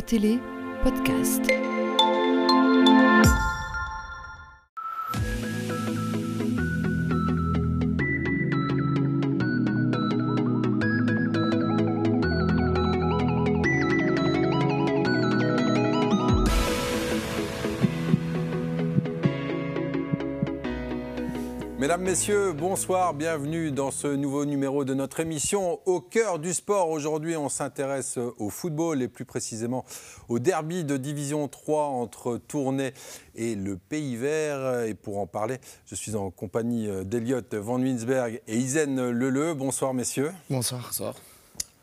Télé podcast. Messieurs, bonsoir, bienvenue dans ce nouveau numéro de notre émission Au cœur du sport. Aujourd'hui, on s'intéresse au football et plus précisément au derby de Division 3 entre Tournai et le Pays Vert. Et pour en parler, je suis en compagnie d'Eliott Van Winsberg et Isen Leleu. Bonsoir, messieurs. Bonsoir. Bonsoir.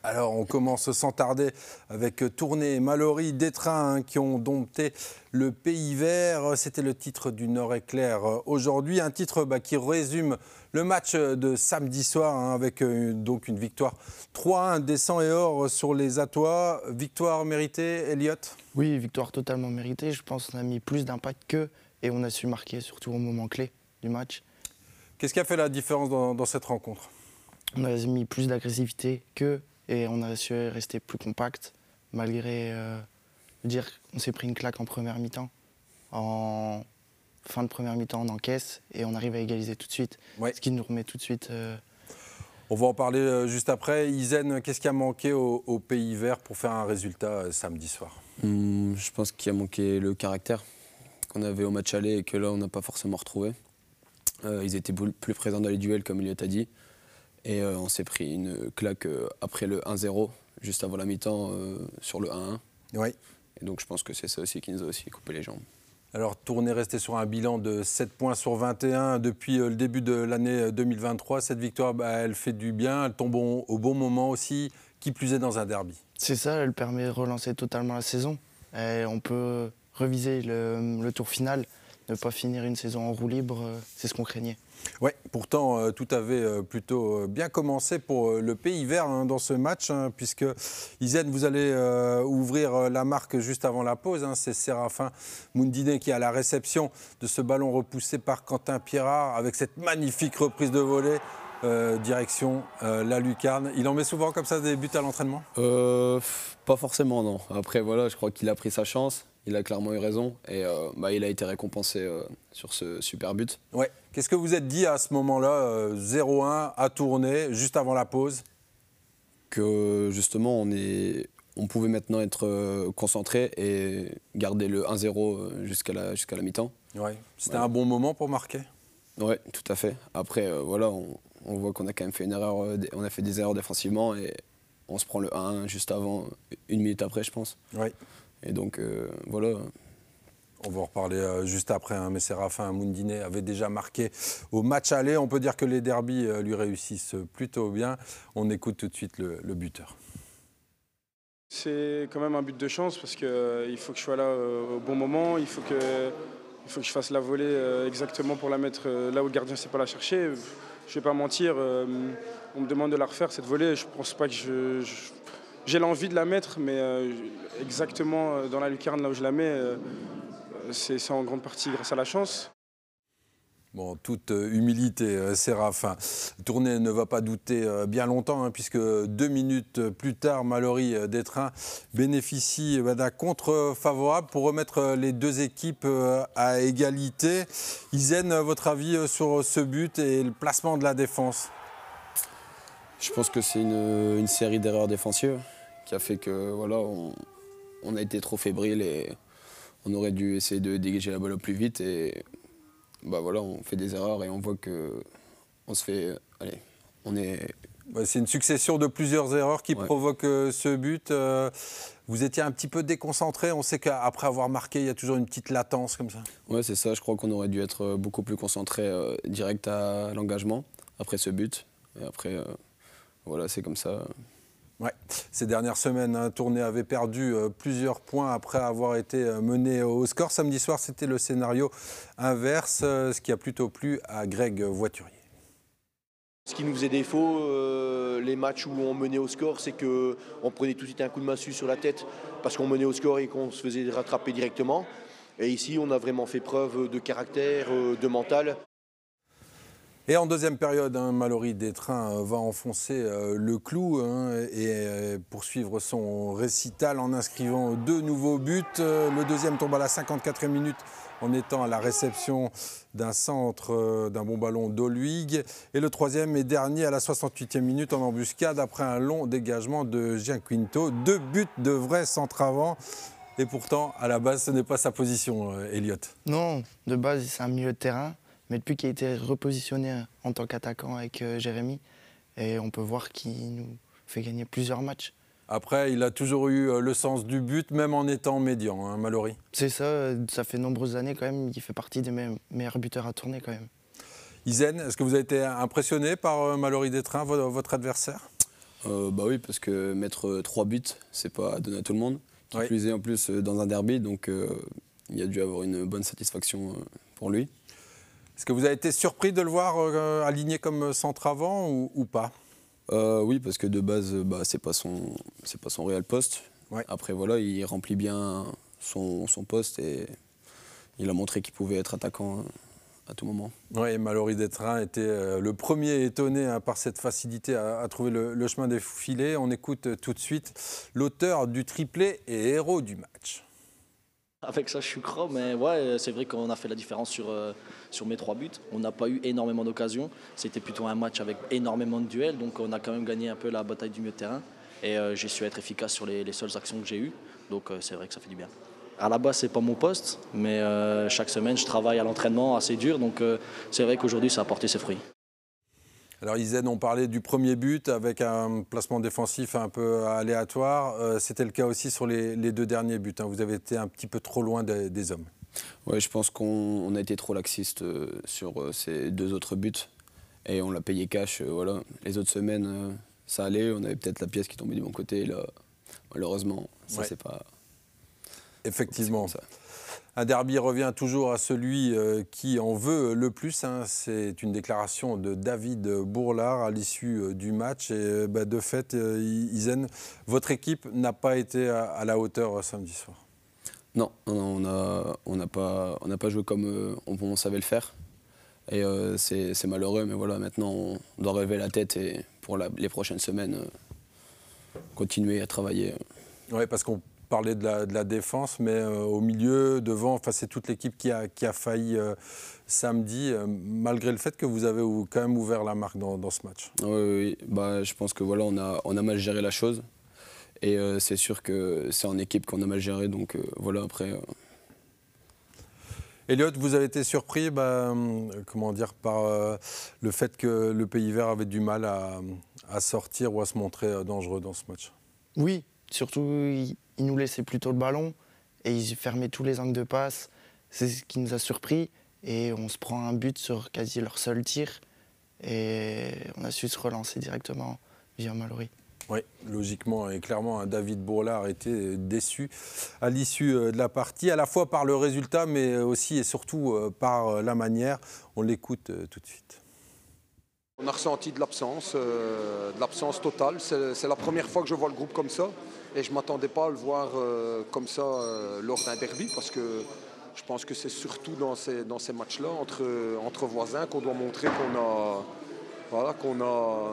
Alors, on commence sans tarder avec Tournai et Mallory, des trains hein, qui ont dompté le pays vert. C'était le titre du Nord éclair aujourd'hui. Un titre bah, qui résume le match de samedi soir hein, avec euh, donc une victoire 3-1 des 100 et or sur les Atois. Victoire méritée, Elliott? Oui, victoire totalement méritée. Je pense qu'on a mis plus d'impact qu'eux et on a su marquer surtout au moment clé du match. Qu'est-ce qui a fait la différence dans, dans cette rencontre? On a mis plus d'agressivité qu'eux et on a su rester plus compact malgré euh, dire qu'on s'est pris une claque en première mi-temps. En fin de première mi-temps, on encaisse et on arrive à égaliser tout de suite. Ce qui nous remet tout de suite. Euh, on va en parler euh, juste après. Isen, qu'est-ce qui a manqué au, Pays Vert pour faire un résultat samedi soir? Hmm, Je pense qu'il a manqué le caractère qu'on avait au match aller et que là, on n'a pas forcément retrouvé. ils étaient plus présents dans les duels, comme il t'a dit. Et euh, on s'est pris une claque euh, après le 1-0, juste avant la mi-temps, euh, sur le 1-1. Oui. Et donc je pense que c'est ça aussi qui nous a aussi coupé les jambes. Alors, tourner resté sur un bilan de 7 points sur 21 depuis le début de l'année 2023. Cette victoire, bah, elle fait du bien, elle tombe au bon moment aussi, qui plus est dans un derby. C'est ça, elle permet de relancer totalement la saison. Et on peut reviser le, le tour final, ne pas finir une saison en roue libre, c'est ce qu'on craignait. Oui, pourtant, euh, tout avait euh, plutôt euh, bien commencé pour le Pays Vert hein, dans ce match, hein, puisque Isen, vous allez ouvrir la marque juste avant la pause. Hein. C'est Séraphin Moundiné qui a la réception de ce ballon repoussé par Quentin Pierrard avec cette magnifique reprise de volée. Direction la lucarne. Il en met souvent comme ça des buts à l'entraînement? Pas forcément, non. Après, voilà, je crois qu'il a pris sa chance. Il a clairement eu raison et bah, il a été récompensé sur ce super but. Ouais. Qu'est-ce que vous êtes dit à ce moment-là, 0-1 euh, à tourner, juste avant la pause? Que justement, on, est, on pouvait maintenant être euh, concentré et garder le 1-0 euh, jusqu'à la, jusqu'à la mi-temps. Ouais. C'était un bon moment pour marquer? Oui, tout à fait. Après, voilà, on, on, voit qu'on a quand même fait une erreur, on a fait des erreurs défensivement et on se prend le 1 juste avant, une minute après, je pense. Oui. Et donc, voilà. On va en reparler euh, juste après, hein, mais Séraphin Moundiné avait déjà marqué au match aller. On peut dire que les derbies euh, lui réussissent plutôt bien. On écoute tout de suite le, buteur. C'est quand même un but de chance parce qu'il euh, faut que je sois là au bon moment, il faut que, il faut que je fasse la volée exactement pour la mettre là où le gardien ne sait pas la chercher. Je vais pas mentir, on me demande de la refaire cette volée, je pense pas que j'ai l'envie de la mettre, mais exactement dans la lucarne là où je la mets, c'est en grande partie grâce à la chance. Bon, toute euh, humilité, euh, Séraphin. Tournée ne va pas douter euh, bien longtemps, hein, puisque deux minutes plus tard, Mallory trains bénéficie bah, d'un contre favorable pour remettre les deux équipes à égalité. Isen, votre avis sur ce but et le placement de la défense? Je pense que c'est une, série d'erreurs défensives qui a fait que voilà, on a été trop fébrile et on aurait dû essayer de dégager la balle au plus vite et bah voilà, on fait des erreurs et on voit que on se fait. Allez, on est. c'est une succession de plusieurs erreurs qui provoquent euh, ce but. Euh, vous étiez un petit peu déconcentré. On sait qu'après avoir marqué, il y a toujours une petite latence comme ça. Ouais, c'est ça. Je crois qu'on aurait dû être beaucoup plus concentré euh, direct à l'engagement après ce but. Et après, voilà, c'est comme ça. Ouais. Ces dernières semaines, hein, avait perdu euh, plusieurs points après avoir été euh, mené au score. Samedi soir, c'était le scénario inverse, euh, ce qui a plutôt plu à Greg Voiturier. Ce qui nous faisait défaut, les matchs où on menait au score, c'est qu'on prenait tout de suite un coup de massue sur la tête parce qu'on menait au score et qu'on se faisait rattraper directement. Et ici, on a vraiment fait preuve de caractère, de mental. Et en deuxième période, hein, Mallory Détrain euh, va enfoncer euh, le clou hein, et euh, poursuivre son récital en inscrivant deux nouveaux buts. le deuxième tombe à la 54e minute en étant à la réception d'un centre d'un bon ballon d'Olwig. Et le troisième et dernier à la 68e minute en embuscade après un long dégagement de Gianquinto. Deux buts de vrai centre avant. Et pourtant, à la base, ce n'est pas sa position, Elliot. Non, de base, c'est un milieu de terrain. Mais depuis qu'il a été repositionné en tant qu'attaquant avec euh, Jérémy, et on peut voir qu'il nous fait gagner plusieurs matchs. Après, il a toujours eu euh, le sens du but, même en étant médian, hein, Mallory. C'est ça, ça fait nombreuses années quand même qu'il fait partie des meilleurs buteurs à tourner quand même. Isen, est-ce que vous avez été impressionné par euh, Mallory Détrain, votre adversaire? Bah oui, parce que mettre trois buts, c'est pas donné à tout le monde. Qui plus est en plus dans un derby, donc il a dû avoir une bonne satisfaction pour lui. Est-ce que vous avez été surpris de le voir euh, aligné comme centre avant ou, pas? Euh, Oui, parce que de base, bah, c'est pas son, c'est pas son réel poste. Après voilà, il remplit bien son, poste et il a montré qu'il pouvait être attaquant hein, à tout moment. Oui, Mallory Détrain était euh, le premier étonné hein, par cette facilité à, trouver le, le, chemin des filets. On écoute tout de suite l'auteur du triplé et héros du match. Avec ça, je suis croix, mais ouais, c'est vrai qu'on a fait la différence sur, euh, sur mes trois buts. On n'a pas eu énormément d'occasions. C'était plutôt un match avec énormément de duels, donc on a quand même gagné un peu la bataille du milieu de terrain. Et euh, j'ai su être efficace sur les, seules actions que j'ai eues, donc euh, c'est vrai que ça fait du bien. À la base, c'est pas mon poste, mais chaque semaine, je travaille à l'entraînement assez dur, donc c'est vrai qu'aujourd'hui, ça a porté ses fruits. Alors Isen, on parlait du premier but avec un placement défensif un peu aléatoire. Euh, c'était le cas aussi sur les, deux derniers buts. Hein. Vous avez été un petit peu trop loin des, hommes. Oui, je pense qu'on a été trop laxiste euh, sur euh, ces deux autres buts. Et on l'a payé cash. voilà. Les autres semaines, ça allait. On avait peut-être la pièce qui tombait du bon côté. Là, malheureusement, ça c'est pas. Effectivement. Un derby revient toujours à celui euh, qui en veut le plus. Hein. C'est une déclaration de David Bourlard à l'issue euh, du match. Et euh, bah, de fait, Isen, votre équipe n'a pas été à, la hauteur samedi soir? Non, on n'a on pas, pas joué comme on, savait le faire. Et c'est malheureux, mais voilà, maintenant on doit relever la tête et pour les prochaines semaines, continuer à travailler. Oui, parce qu'on parler de la, défense, mais euh, au milieu, devant, enfin, c'est toute l'équipe qui a, qui a failli euh, samedi, euh, malgré le fait que vous avez quand même ouvert la marque dans, ce match. Oui, Bah, je pense que voilà, on a, on a mal géré la chose. Et c'est sûr que c'est en équipe qu'on a mal géré, donc voilà, après. Elliot, vous avez été surpris bah, comment dire, par le fait que le Pays Vert avait du mal à, à sortir ou à se montrer dangereux dans ce match? Oui, surtout ils nous laissaient plutôt le ballon et ils fermaient tous les angles de passe. C'est ce qui nous a surpris. Et on se prend un but sur quasi leur seul tir. Et on a su se relancer directement via Mallory. Oui, logiquement et clairement, hein, David Bourlard était déçu à l'issue euh, de la partie, à la fois par le résultat, mais aussi et surtout euh, par euh, la manière. On l'écoute tout de suite. On a ressenti de l'absence, de l'absence totale. C'est la première fois que je vois le groupe comme ça. Et je ne m'attendais pas à le voir euh, comme ça euh, lors d'un derby parce que je pense que c'est surtout dans ces, dans ces matchs-là, entre, entre voisins, qu'on doit montrer qu'on a, voilà, a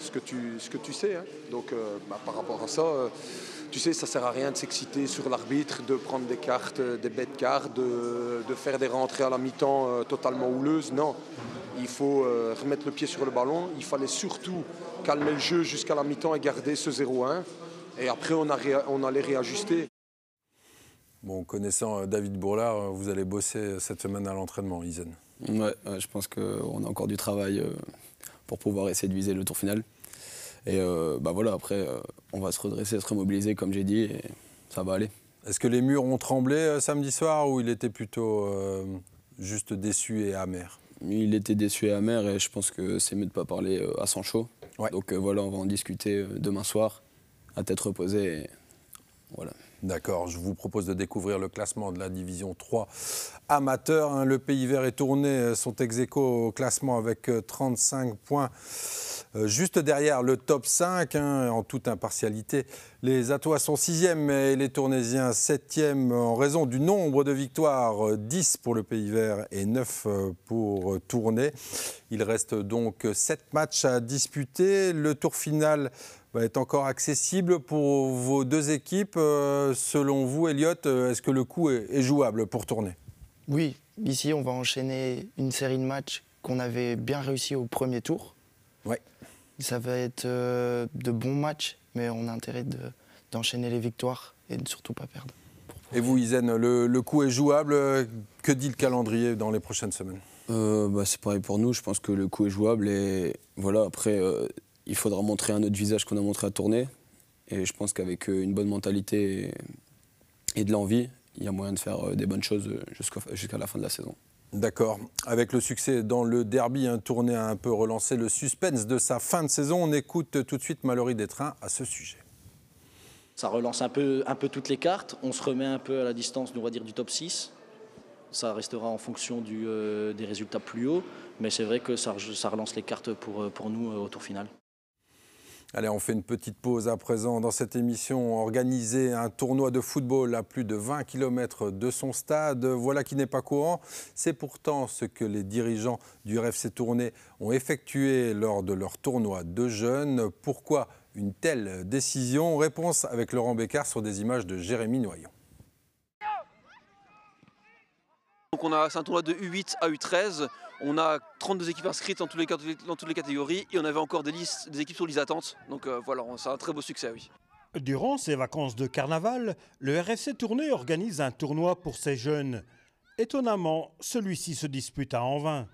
ce que tu, ce que tu sais. Hein. Donc euh, bah, par rapport à ça, tu sais, ça ne sert à rien de s'exciter sur l'arbitre, de prendre des cartes, des bêtes cartes, de, de, faire des rentrées à la mi-temps totalement houleuses. Non, il faut remettre le pied sur le ballon. Il fallait surtout calmer le jeu jusqu'à la mi-temps et garder ce 0-1. Et après, on, a on allait réajuster. Bon, connaissant euh, David Bourlard, euh, vous allez bosser euh, cette semaine à l'entraînement, Isen. Ouais, je pense qu'on a encore du travail pour pouvoir essayer de viser le tour final. Et bah voilà, après, on va se redresser, se remobiliser, comme j'ai dit, et ça va aller. Est-ce que les murs ont tremblé samedi soir ou il était plutôt juste déçu et amer? Il était déçu et amer, et je pense que c'est mieux de ne pas parler à sang chaud. Donc voilà, on va en discuter demain soir à tête reposée. voilà. D'accord, je vous propose de découvrir le classement de la division 3 amateur. Hein. Le Pays Vert et Tourné sont ex au classement avec 35 points. Euh, juste derrière le top 5, hein, en toute impartialité, les Atois sont 6e et les Tournésiens 7e en raison du nombre de victoires, 10 pour le Pays Vert et 9 euh, pour Tourné. Il reste donc 7 matchs à disputer. Le tour final va être encore accessible pour vos deux équipes. Euh, selon vous, Elliot, est-ce que le coup est jouable pour Tourné Oui, ici on va enchaîner une série de matchs qu'on avait bien réussi au premier tour. Ouais. Ça va être euh, de bons matchs, mais on a intérêt d'enchaîner les victoires et de surtout pas perdre. Et vous, Isen, le, coup est jouable? Que dit le calendrier dans les prochaines semaines? Euh, bah, C'est pareil pour nous. Je pense que le coup est jouable. Et voilà, après, euh, il faudra montrer un autre visage qu'on a montré à tourner. Et je pense qu'avec une bonne mentalité et, de l'envie, il y a moyen de faire des bonnes choses jusqu'à la fin de la saison. D'accord. Avec le succès dans le derby, un tournée a un peu relancé le suspense de sa fin de saison. On écoute tout de suite Mallory Détrain à ce sujet. Ça relance un peu, un peu toutes les cartes. On se remet un peu à la distance, on va dire, du top 6. Ça restera en fonction du, euh, des résultats plus hauts. Mais c'est vrai que ça, ça, relance les cartes pour, euh, pour nous euh, au tour final. Allez, on fait une petite pause à présent dans cette émission. Organiser un tournoi de football à plus de 20 km de son stade, voilà qui n'est pas courant. C'est pourtant ce que les dirigeants du RFC Tournai ont effectué lors de leur tournoi de jeunes. Pourquoi une telle décision? Réponse avec Laurent Bécard sur des images de Jérémy Noyon. Donc on a un tournoi de U8 à U13. On a 32 équipes inscrites dans, tous les, dans toutes les catégories et on avait encore des, listes, des équipes sur liste d'attente. Donc euh, voilà, c'est un très beau succès, oui. Durant ces vacances de carnaval, le RFC Tournée organise un tournoi pour ses jeunes. Étonnamment, celui-ci se dispute à Anvin.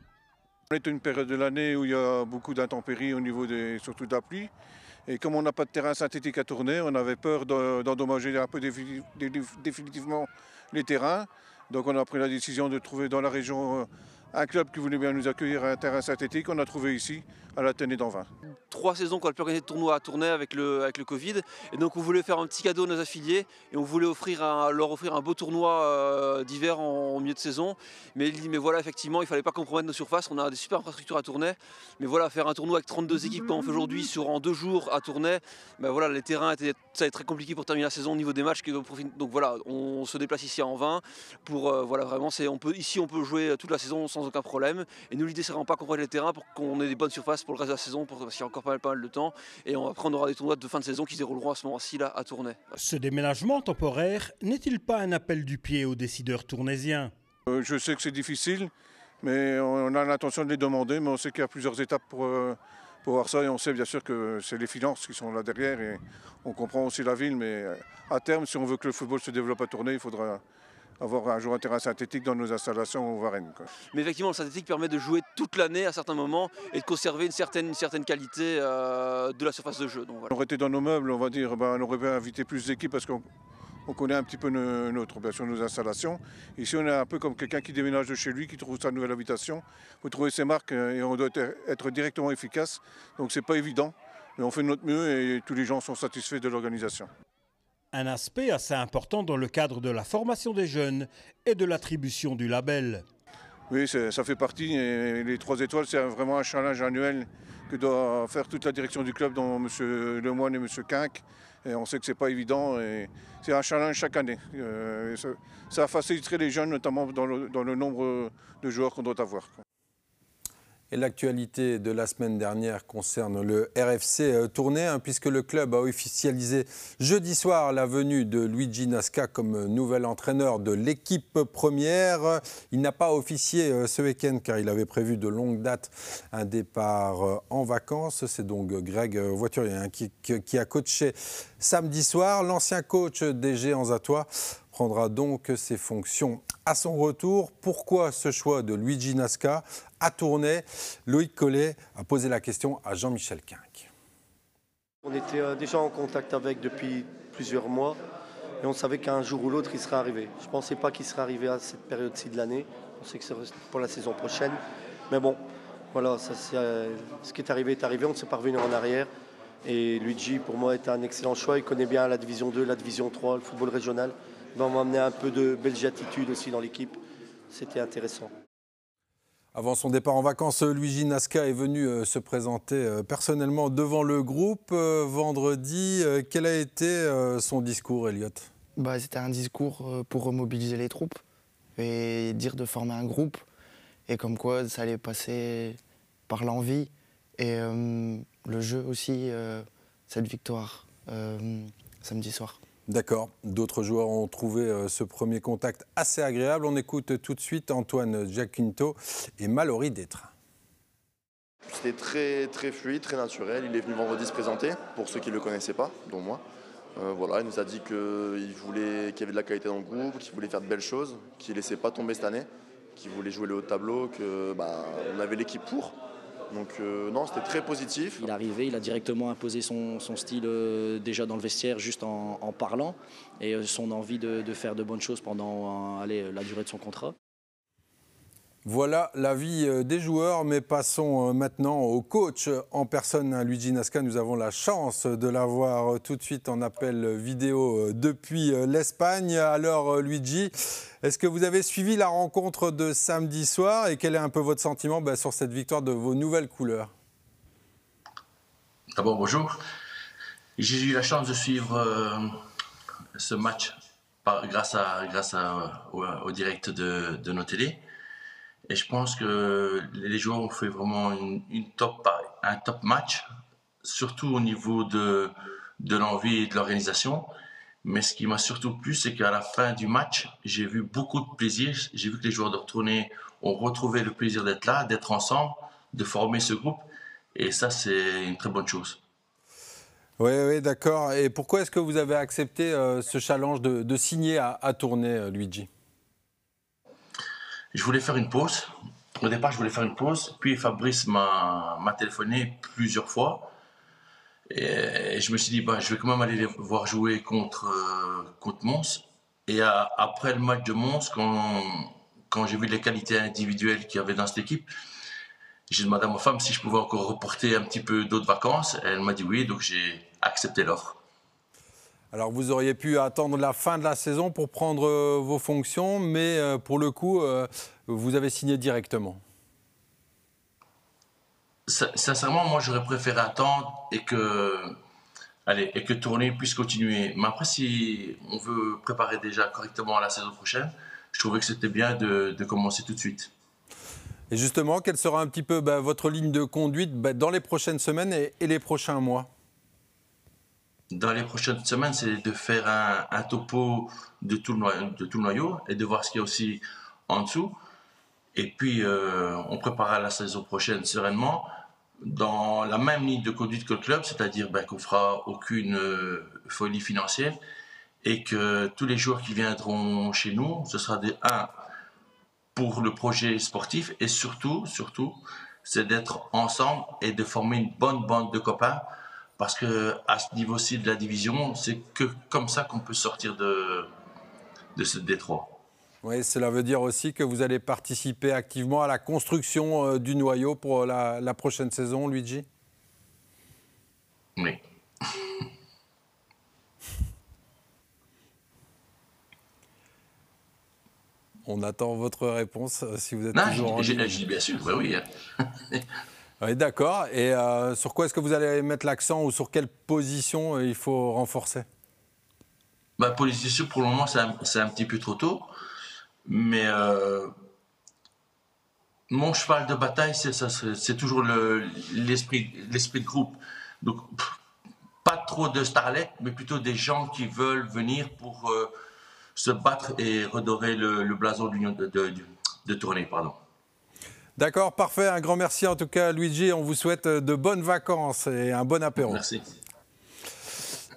On est une période de l'année où il y a beaucoup d'intempéries au niveau des, surtout de la pluie. Et comme on n'a pas de terrain synthétique à tourner, on avait peur d'endommager un peu définitivement les terrains. Donc on a pris la décision de trouver dans la région euh, un club qui voulait bien nous accueillir à un terrain synthétique. On a trouvé ici, à la Ténée d'Anvin. Trois saisons qu'on a pu organiser de tournois à tourner avec le, avec le Covid. Et donc on voulait faire un petit cadeau à nos affiliés et on voulait leur offrir un beau tournoi euh, d'hiver en, milieu de saison. Mais mais voilà effectivement il ne fallait pas compromettre nos surfaces. On a des super infrastructures à tourner. Mais voilà faire un tournoi avec 32 équipes comme on fait aujourd'hui sur en deux jours à tourner. Ben voilà les terrains étaient ça très compliqué pour terminer la saison au niveau des matchs. Donc voilà on se déplace ici à Anvin pour euh, voilà vraiment c'est on peut ici on peut jouer toute la saison sans aucun problème. Et nous l'idée c'est vraiment pas compromettre les terrains pour qu'on ait des bonnes surfaces pour le reste de la saison, pour, parce qu'il y a encore pas mal, de temps. Et après, on aura des tournois de fin de saison qui se dérouleront à ce moment-ci là à Tournai. Ce déménagement temporaire n'est-il pas un appel du pied aux décideurs tournaisiens? Euh, Je sais que c'est difficile, mais on a l'intention de les demander, mais on sait qu'il y a plusieurs étapes pour, euh, pour voir ça. Et on sait bien sûr que c'est les finances qui sont là derrière. Et on comprend aussi la ville, mais euh, à terme, si on veut que le football se développe à Tournai, il faudra avoir un jour un terrain synthétique dans nos installations au Varennes. Mais effectivement, le synthétique permet de jouer toute l'année à certains moments et de conserver une certaine, une certaine qualité euh, de la surface de jeu. Donc, On aurait été dans nos meubles, on va dire, ben, on aurait pu inviter plus d'équipes parce qu'on connaît un petit peu notre, bien sûr, nos installations. Ici, on est un peu comme quelqu'un qui déménage de chez lui, qui trouve sa nouvelle habitation. Il faut trouver ses marques euh, et on doit être directement efficace. Donc, c'est pas évident. Mais on fait de notre mieux et tous les gens sont satisfaits de l'organisation un aspect assez important dans le cadre de la formation des jeunes et de l'attribution du label. Oui, ça fait partie. Les trois étoiles, c'est vraiment un challenge annuel que doit faire toute la direction du club, dont M. Lemoine et M. Quinck. Et on sait que ce n'est pas évident. C'est un challenge chaque année. Euh, ça, ça faciliterait les jeunes, notamment dans le nombre de joueurs qu'on doit avoir. L'actualité de la semaine dernière concerne le RFC euh, Tournai, hein, puisque le club a officialisé jeudi soir la venue de Luigi Nasca comme nouvel entraîneur de l'équipe première. Il n'a pas officié euh, ce week-end car il avait prévu de longue date un départ euh, en vacances. C'est donc Greg Voiturier hein, qui, qui, a coaché samedi soir. L'ancien coach des Géants à toi prendra donc ses fonctions à son retour. Pourquoi ce choix de Luigi Nasca a tourné Loïc Collet a posé la question à Jean-Michel Quinck. On était euh, déjà en contact avec depuis plusieurs mois et on savait qu'un jour ou l'autre il serait arrivé. Je ne pensais pas qu'il serait arrivé à cette période-ci de l'année. On sait que c'est pour la saison prochaine. Mais bon, voilà, euh, ce qui est arrivé est arrivé. On ne s'est pas revenu en arrière. Et Luigi, pour moi, est un excellent choix. Il connaît bien la division 2, la division 3, le football régional. Il va m'amener un peu de belge attitude aussi dans l'équipe. C'était intéressant. Avant son départ en vacances, Luigi Nasca est venu euh, se présenter euh, personnellement devant le groupe euh, vendredi. Quel a été son discours, Elliot bah, C'était un discours pour remobiliser les troupes et dire de former un groupe et comme quoi ça allait passer par l'envie et le jeu aussi, cette victoire samedi soir. D'accord. D'autres joueurs ont trouvé euh, ce premier contact assez agréable. On écoute tout de suite Antoine Giaquinto et Mallory Détrain. C'était très, très fluide, très naturel. Il est venu vendredi se présenter, pour ceux qui ne le connaissaient pas, dont moi. Euh, voilà, il nous a dit qu'il voulait qu'il y avait de la qualité dans le groupe, qu'il voulait faire de belles choses, qu'il ne laissait pas tomber cette année, qu'il voulait jouer le haut tableau, qu'on bah, avait l'équipe pour. Donc euh, non, c'était très positif. Il est arrivé, il a directement imposé son, style euh, déjà dans le vestiaire, juste en, parlant, et euh, son envie de, faire de bonnes choses pendant la durée de son contrat. Voilà l'avis euh, des joueurs, mais passons euh, maintenant au coach en personne. Hein, Luigi Nasca, nous avons la chance de l'avoir euh, tout de suite en appel vidéo depuis l'Espagne. Alors Luigi, est-ce que vous avez suivi la rencontre de samedi soir et quel est un peu votre sentiment bah, sur cette victoire de vos nouvelles couleurs? D'abord, bonjour. J'ai eu la chance de suivre ce match grâce, au, direct de, de nos télés. Et je pense que les joueurs ont fait vraiment une, top, un top match, surtout au niveau de, de l'envie et de l'organisation. Mais ce qui m'a surtout plu, c'est qu'à la fin du match, j'ai vu beaucoup de plaisir. J'ai vu que les joueurs de retourner ont retrouvé le plaisir d'être là, d'être ensemble, de former ce groupe. Et ça, c'est une très bonne chose. Oui, oui, d'accord. Et pourquoi est-ce que vous avez accepté euh, ce challenge de, de signer à, à tourner, euh, Luigi? Je voulais faire une pause. Au départ, je voulais faire une pause. Puis Fabrice m'a téléphoné plusieurs fois. Et je me suis dit, bah, je vais quand même aller les voir jouer contre, euh, contre Mons. Et après le match de Mons, quand, quand j'ai vu les qualités individuelles qu'il y avait dans cette équipe, j'ai demandé à ma femme si je pouvais encore reporter un petit peu d'autres vacances. Elle m'a dit oui, donc j'ai accepté l'offre. Alors vous auriez pu attendre la fin de la saison pour prendre euh, vos fonctions, mais euh, pour le coup, euh, vous avez signé directement. Sincèrement, moi j'aurais préféré attendre et que, allez, et que Tournée puisse continuer. Mais après, si on veut préparer déjà correctement la saison prochaine, je trouvais que c'était bien de, commencer tout de suite. Et justement, quelle sera un petit peu bah, votre ligne de conduite bah, dans les prochaines semaines et les prochains mois? Dans les prochaines semaines, c'est de faire un, topo de tout, le noyau, et de voir ce qu'il y a aussi en dessous. Et puis, euh, on préparera la saison prochaine sereinement dans la même ligne de conduite que le club, c'est-à-dire ben, qu'on fera aucune euh, folie financière et que tous les joueurs qui viendront chez nous, ce sera des 1 pour le projet sportif et surtout, surtout, c'est d'être ensemble et de former une bonne bande de copains parce que à ce niveau-ci de la division, c'est que comme ça qu'on peut sortir de, de ce détroit. Oui, cela veut dire aussi que vous allez participer activement à la construction euh, du noyau pour la, la prochaine saison, Luigi? Oui. On attend votre réponse euh, si vous êtes toujours en. Bien sûr, oui. oui. Oui, d'accord. Et euh, sur quoi est-ce que vous allez mettre l'accent ou sur quelle position euh, il faut renforcer? Bah, pour le moment, c'est un, petit peu trop tôt. Mais euh, mon cheval de bataille, c'est toujours l'esprit de groupe. Donc, pas trop de starlets, mais plutôt des gens qui veulent venir pour se battre et redorer le, blason de, de, de tournée. Pardon. D'accord, parfait. Un grand merci en tout cas, Luigi. On vous souhaite de bonnes vacances et un bon apéro. Merci.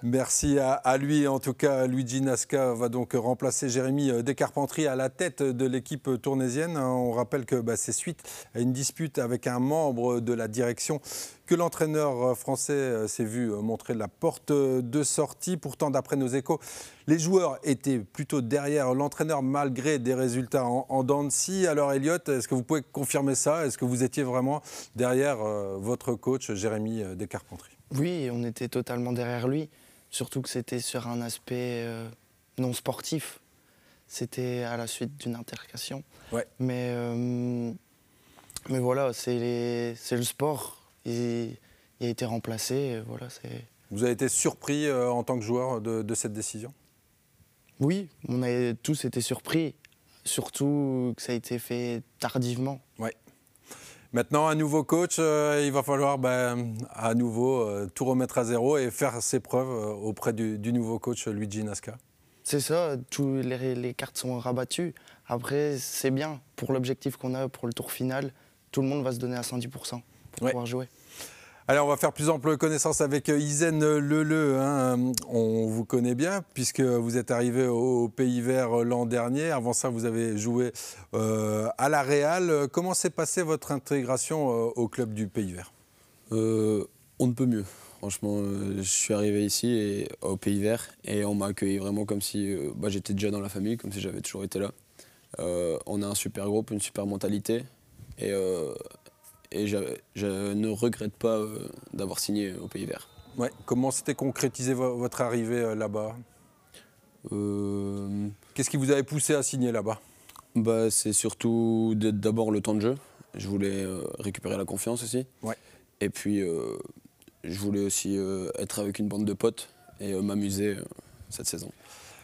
Merci à, lui. En tout cas, Luigi Nasca va donc remplacer Jérémy euh, Descarpentries à la tête de l'équipe tournaisienne. On rappelle que bah, c'est suite à une dispute avec un membre de la direction que l'entraîneur français euh, s'est vu euh, montrer la porte de sortie. Pourtant, d'après nos échos, les joueurs étaient plutôt derrière l'entraîneur malgré des résultats en, en Alors, Elliot, est-ce que vous pouvez confirmer ça? Est-ce que vous étiez vraiment derrière votre coach, Jérémy Descarpentries? Oui, on était totalement derrière lui. Surtout que c'était sur un aspect euh, non sportif. C'était à la suite d'une. Ouais. Mais, euh, mais voilà, c'est le sport. Il, il a été remplacé. Voilà. Vous avez été surpris euh, en tant que joueur de, de cette décision? Oui, on a tous été surpris. Surtout que ça a été fait tardivement. Ouais. Maintenant, un nouveau coach, euh, il va falloir ben, à nouveau euh, tout remettre à zéro et faire ses preuves euh, auprès du, du nouveau coach Luigi Nasca. C'est ça, tous les, les cartes sont rabattues. Après, c'est bien. Pour l'objectif qu'on a pour le tour final, tout le monde va se donner à 110% pour Ouais. pouvoir jouer. Alors, on va faire plus ample connaissance avec euh, Isen Leleu. hein. On vous connaît bien puisque vous êtes arrivé au, Pays Vert euh, l'an dernier. Avant ça, vous avez joué euh, à la Real. Comment s'est passée votre intégration euh, au club du Pays Vert? Euh, on ne peut mieux. Franchement, euh, je suis arrivé ici et, au Pays Vert et on m'a accueilli vraiment comme si euh, bah, j'étais déjà dans la famille, comme si j'avais toujours été là. Euh, on a un super groupe, une super mentalité et, euh, et je ne regrette pas euh, d'avoir signé au Pays Vert. Ouais. Comment s'était concrétisé vo- votre arrivée euh, là-bas? Euh, Qu'est-ce qui vous avait poussé à signer là-bas? Bah, C'est surtout d'abord le temps de jeu. Je voulais euh, récupérer la confiance aussi. Ouais. Et puis, euh, je voulais aussi euh, être avec une bande de potes et euh, m'amuser euh, cette saison.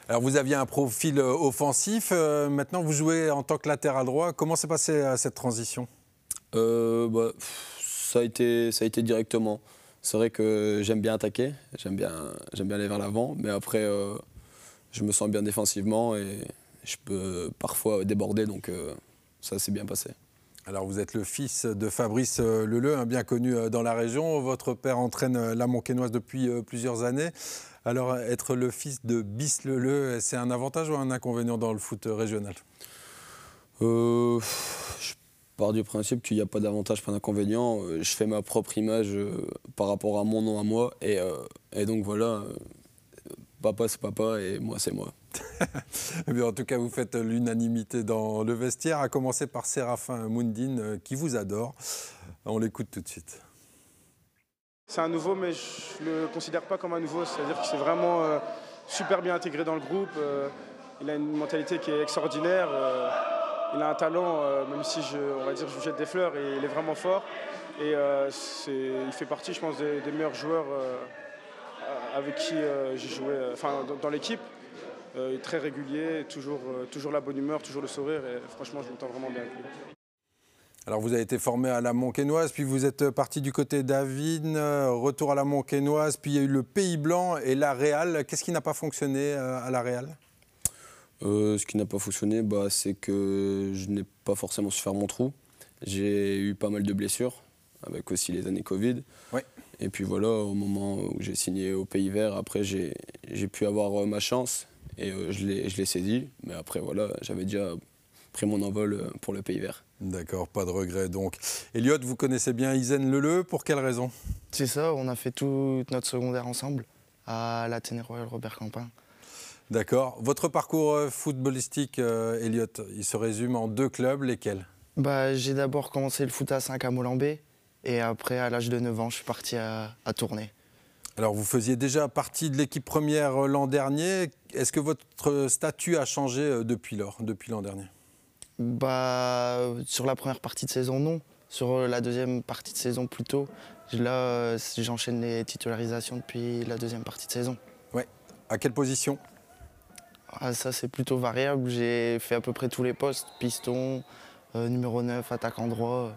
Alors vous aviez un profil euh, offensif, euh, maintenant vous jouez en tant que latéral droit. Comment s'est passée euh, cette transition? Euh, bah, pff, ça, a été, ça a été directement. C'est vrai que j'aime bien attaquer, j'aime bien, j'aime bien aller vers l'avant, mais après, euh, je me sens bien défensivement et je peux parfois déborder, donc euh, ça s'est bien passé. Alors vous êtes le fils de Fabrice Leleu, un bien connu dans la région. Votre père entraîne la Montquenoise depuis plusieurs années. Alors être le fils de Bis Leleu, c'est un avantage ou un inconvénient dans le foot régional? Euh, je pars du principe qu'il n'y a pas d'avantage, pas d'inconvénient. Euh, Je fais ma propre image euh, par rapport à mon nom à moi. Et, euh, et donc voilà, papa c'est papa et moi c'est moi. Eh bien, En tout cas, vous faites l'unanimité dans le vestiaire, à commencer par Séraphin Moundine, qui vous adore. On l'écoute tout de suite. C'est un nouveau, mais je ne le considère pas comme un nouveau. C'est-à-dire qu'il s'est vraiment euh, super bien intégré dans le groupe. euh, il a une mentalité qui est extraordinaire. euh, il a un talent, euh, même si je, on va dire, je jette des fleurs, il est vraiment fort. Et euh, il fait partie, je pense, des, meilleurs joueurs euh, avec qui j'ai joué, enfin, dans, dans l'équipe. Euh, très régulier, toujours, toujours la bonne humeur, toujours le sourire. Et franchement, je m'entends vraiment bien. Alors vous avez été formé à la Montquenoise, puis vous êtes parti du côté d'Avine, retour à la Montquenoise, puis il y a eu le Pays Blanc et la Real. Qu'est-ce qui n'a pas fonctionné à la Real? Euh, ce qui n'a pas fonctionné, bah, c'est que je n'ai pas forcément su faire mon trou. J'ai eu pas mal de blessures, avec aussi les années Covid. Ouais. Et puis voilà, au moment où j'ai signé au Pays Vert, après j'ai pu avoir euh, ma chance et euh, je l'ai je l'ai saisi. Mais après voilà, j'avais déjà pris mon envol euh, pour le Pays Vert. D'accord, pas de regret donc. Elliot, vous connaissez bien Isen Leleu, pour quelle raison? C'est ça, on a fait toute notre secondaire ensemble à l'Athénée Royal Robert Campin. D'accord. Votre parcours euh, footballistique, euh, Elliot, il se résume en deux clubs, lesquels? Bah, j'ai d'abord commencé le foot à 5 à Molambé et après, à l'âge de 9 ans, je suis parti à, à Tournai. Alors vous faisiez déjà partie de l'équipe première euh, l'an dernier. Est-ce que votre statut a changé euh, depuis lors, depuis l'an dernier? Bah, sur la première partie de saison, non. Sur la deuxième partie de saison, plutôt. Là, j'enchaîne les titularisations depuis la deuxième partie de saison. Ouais. À quelle position? Ah, ça, c'est plutôt variable. J'ai fait à peu près tous les postes. Piston, euh, numéro 9, attaquant droit.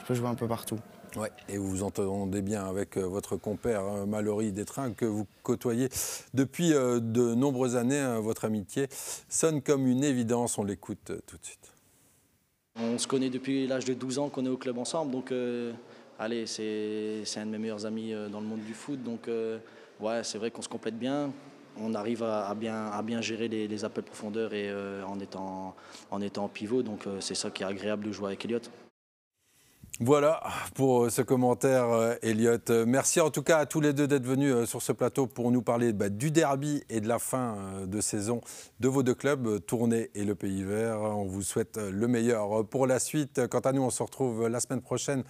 Je peux jouer un peu partout. Ouais. Et vous vous entendez bien avec euh, votre compère euh, Mallory Détrain que vous côtoyez depuis de nombreuses années. hein. Votre amitié sonne comme une évidence. On l'écoute tout de suite. On se connaît depuis l'âge de 12 ans qu'on est au club ensemble. Donc, euh, allez, c'est un de mes meilleurs amis dans le monde du foot. Donc, euh, ouais, c'est vrai qu'on se complète bien. On arrive à, bien, gérer les, appels profondeur et euh, en, étant, en pivot. Donc, euh, c'est ça qui est agréable de jouer avec Elliot. Voilà pour euh, ce commentaire, Elliot. Euh, Merci en tout cas à tous les deux d'être venus sur ce plateau pour nous parler bah, du derby et de la fin de saison de vos deux clubs, Tournai et le Pays Vert. On vous souhaite le meilleur pour la suite. Quant à nous, on se retrouve la semaine prochaine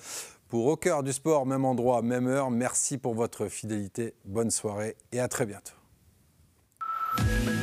pour Au cœur du sport, même endroit, même heure. Merci pour votre fidélité. Bonne soirée et à très bientôt. Bye.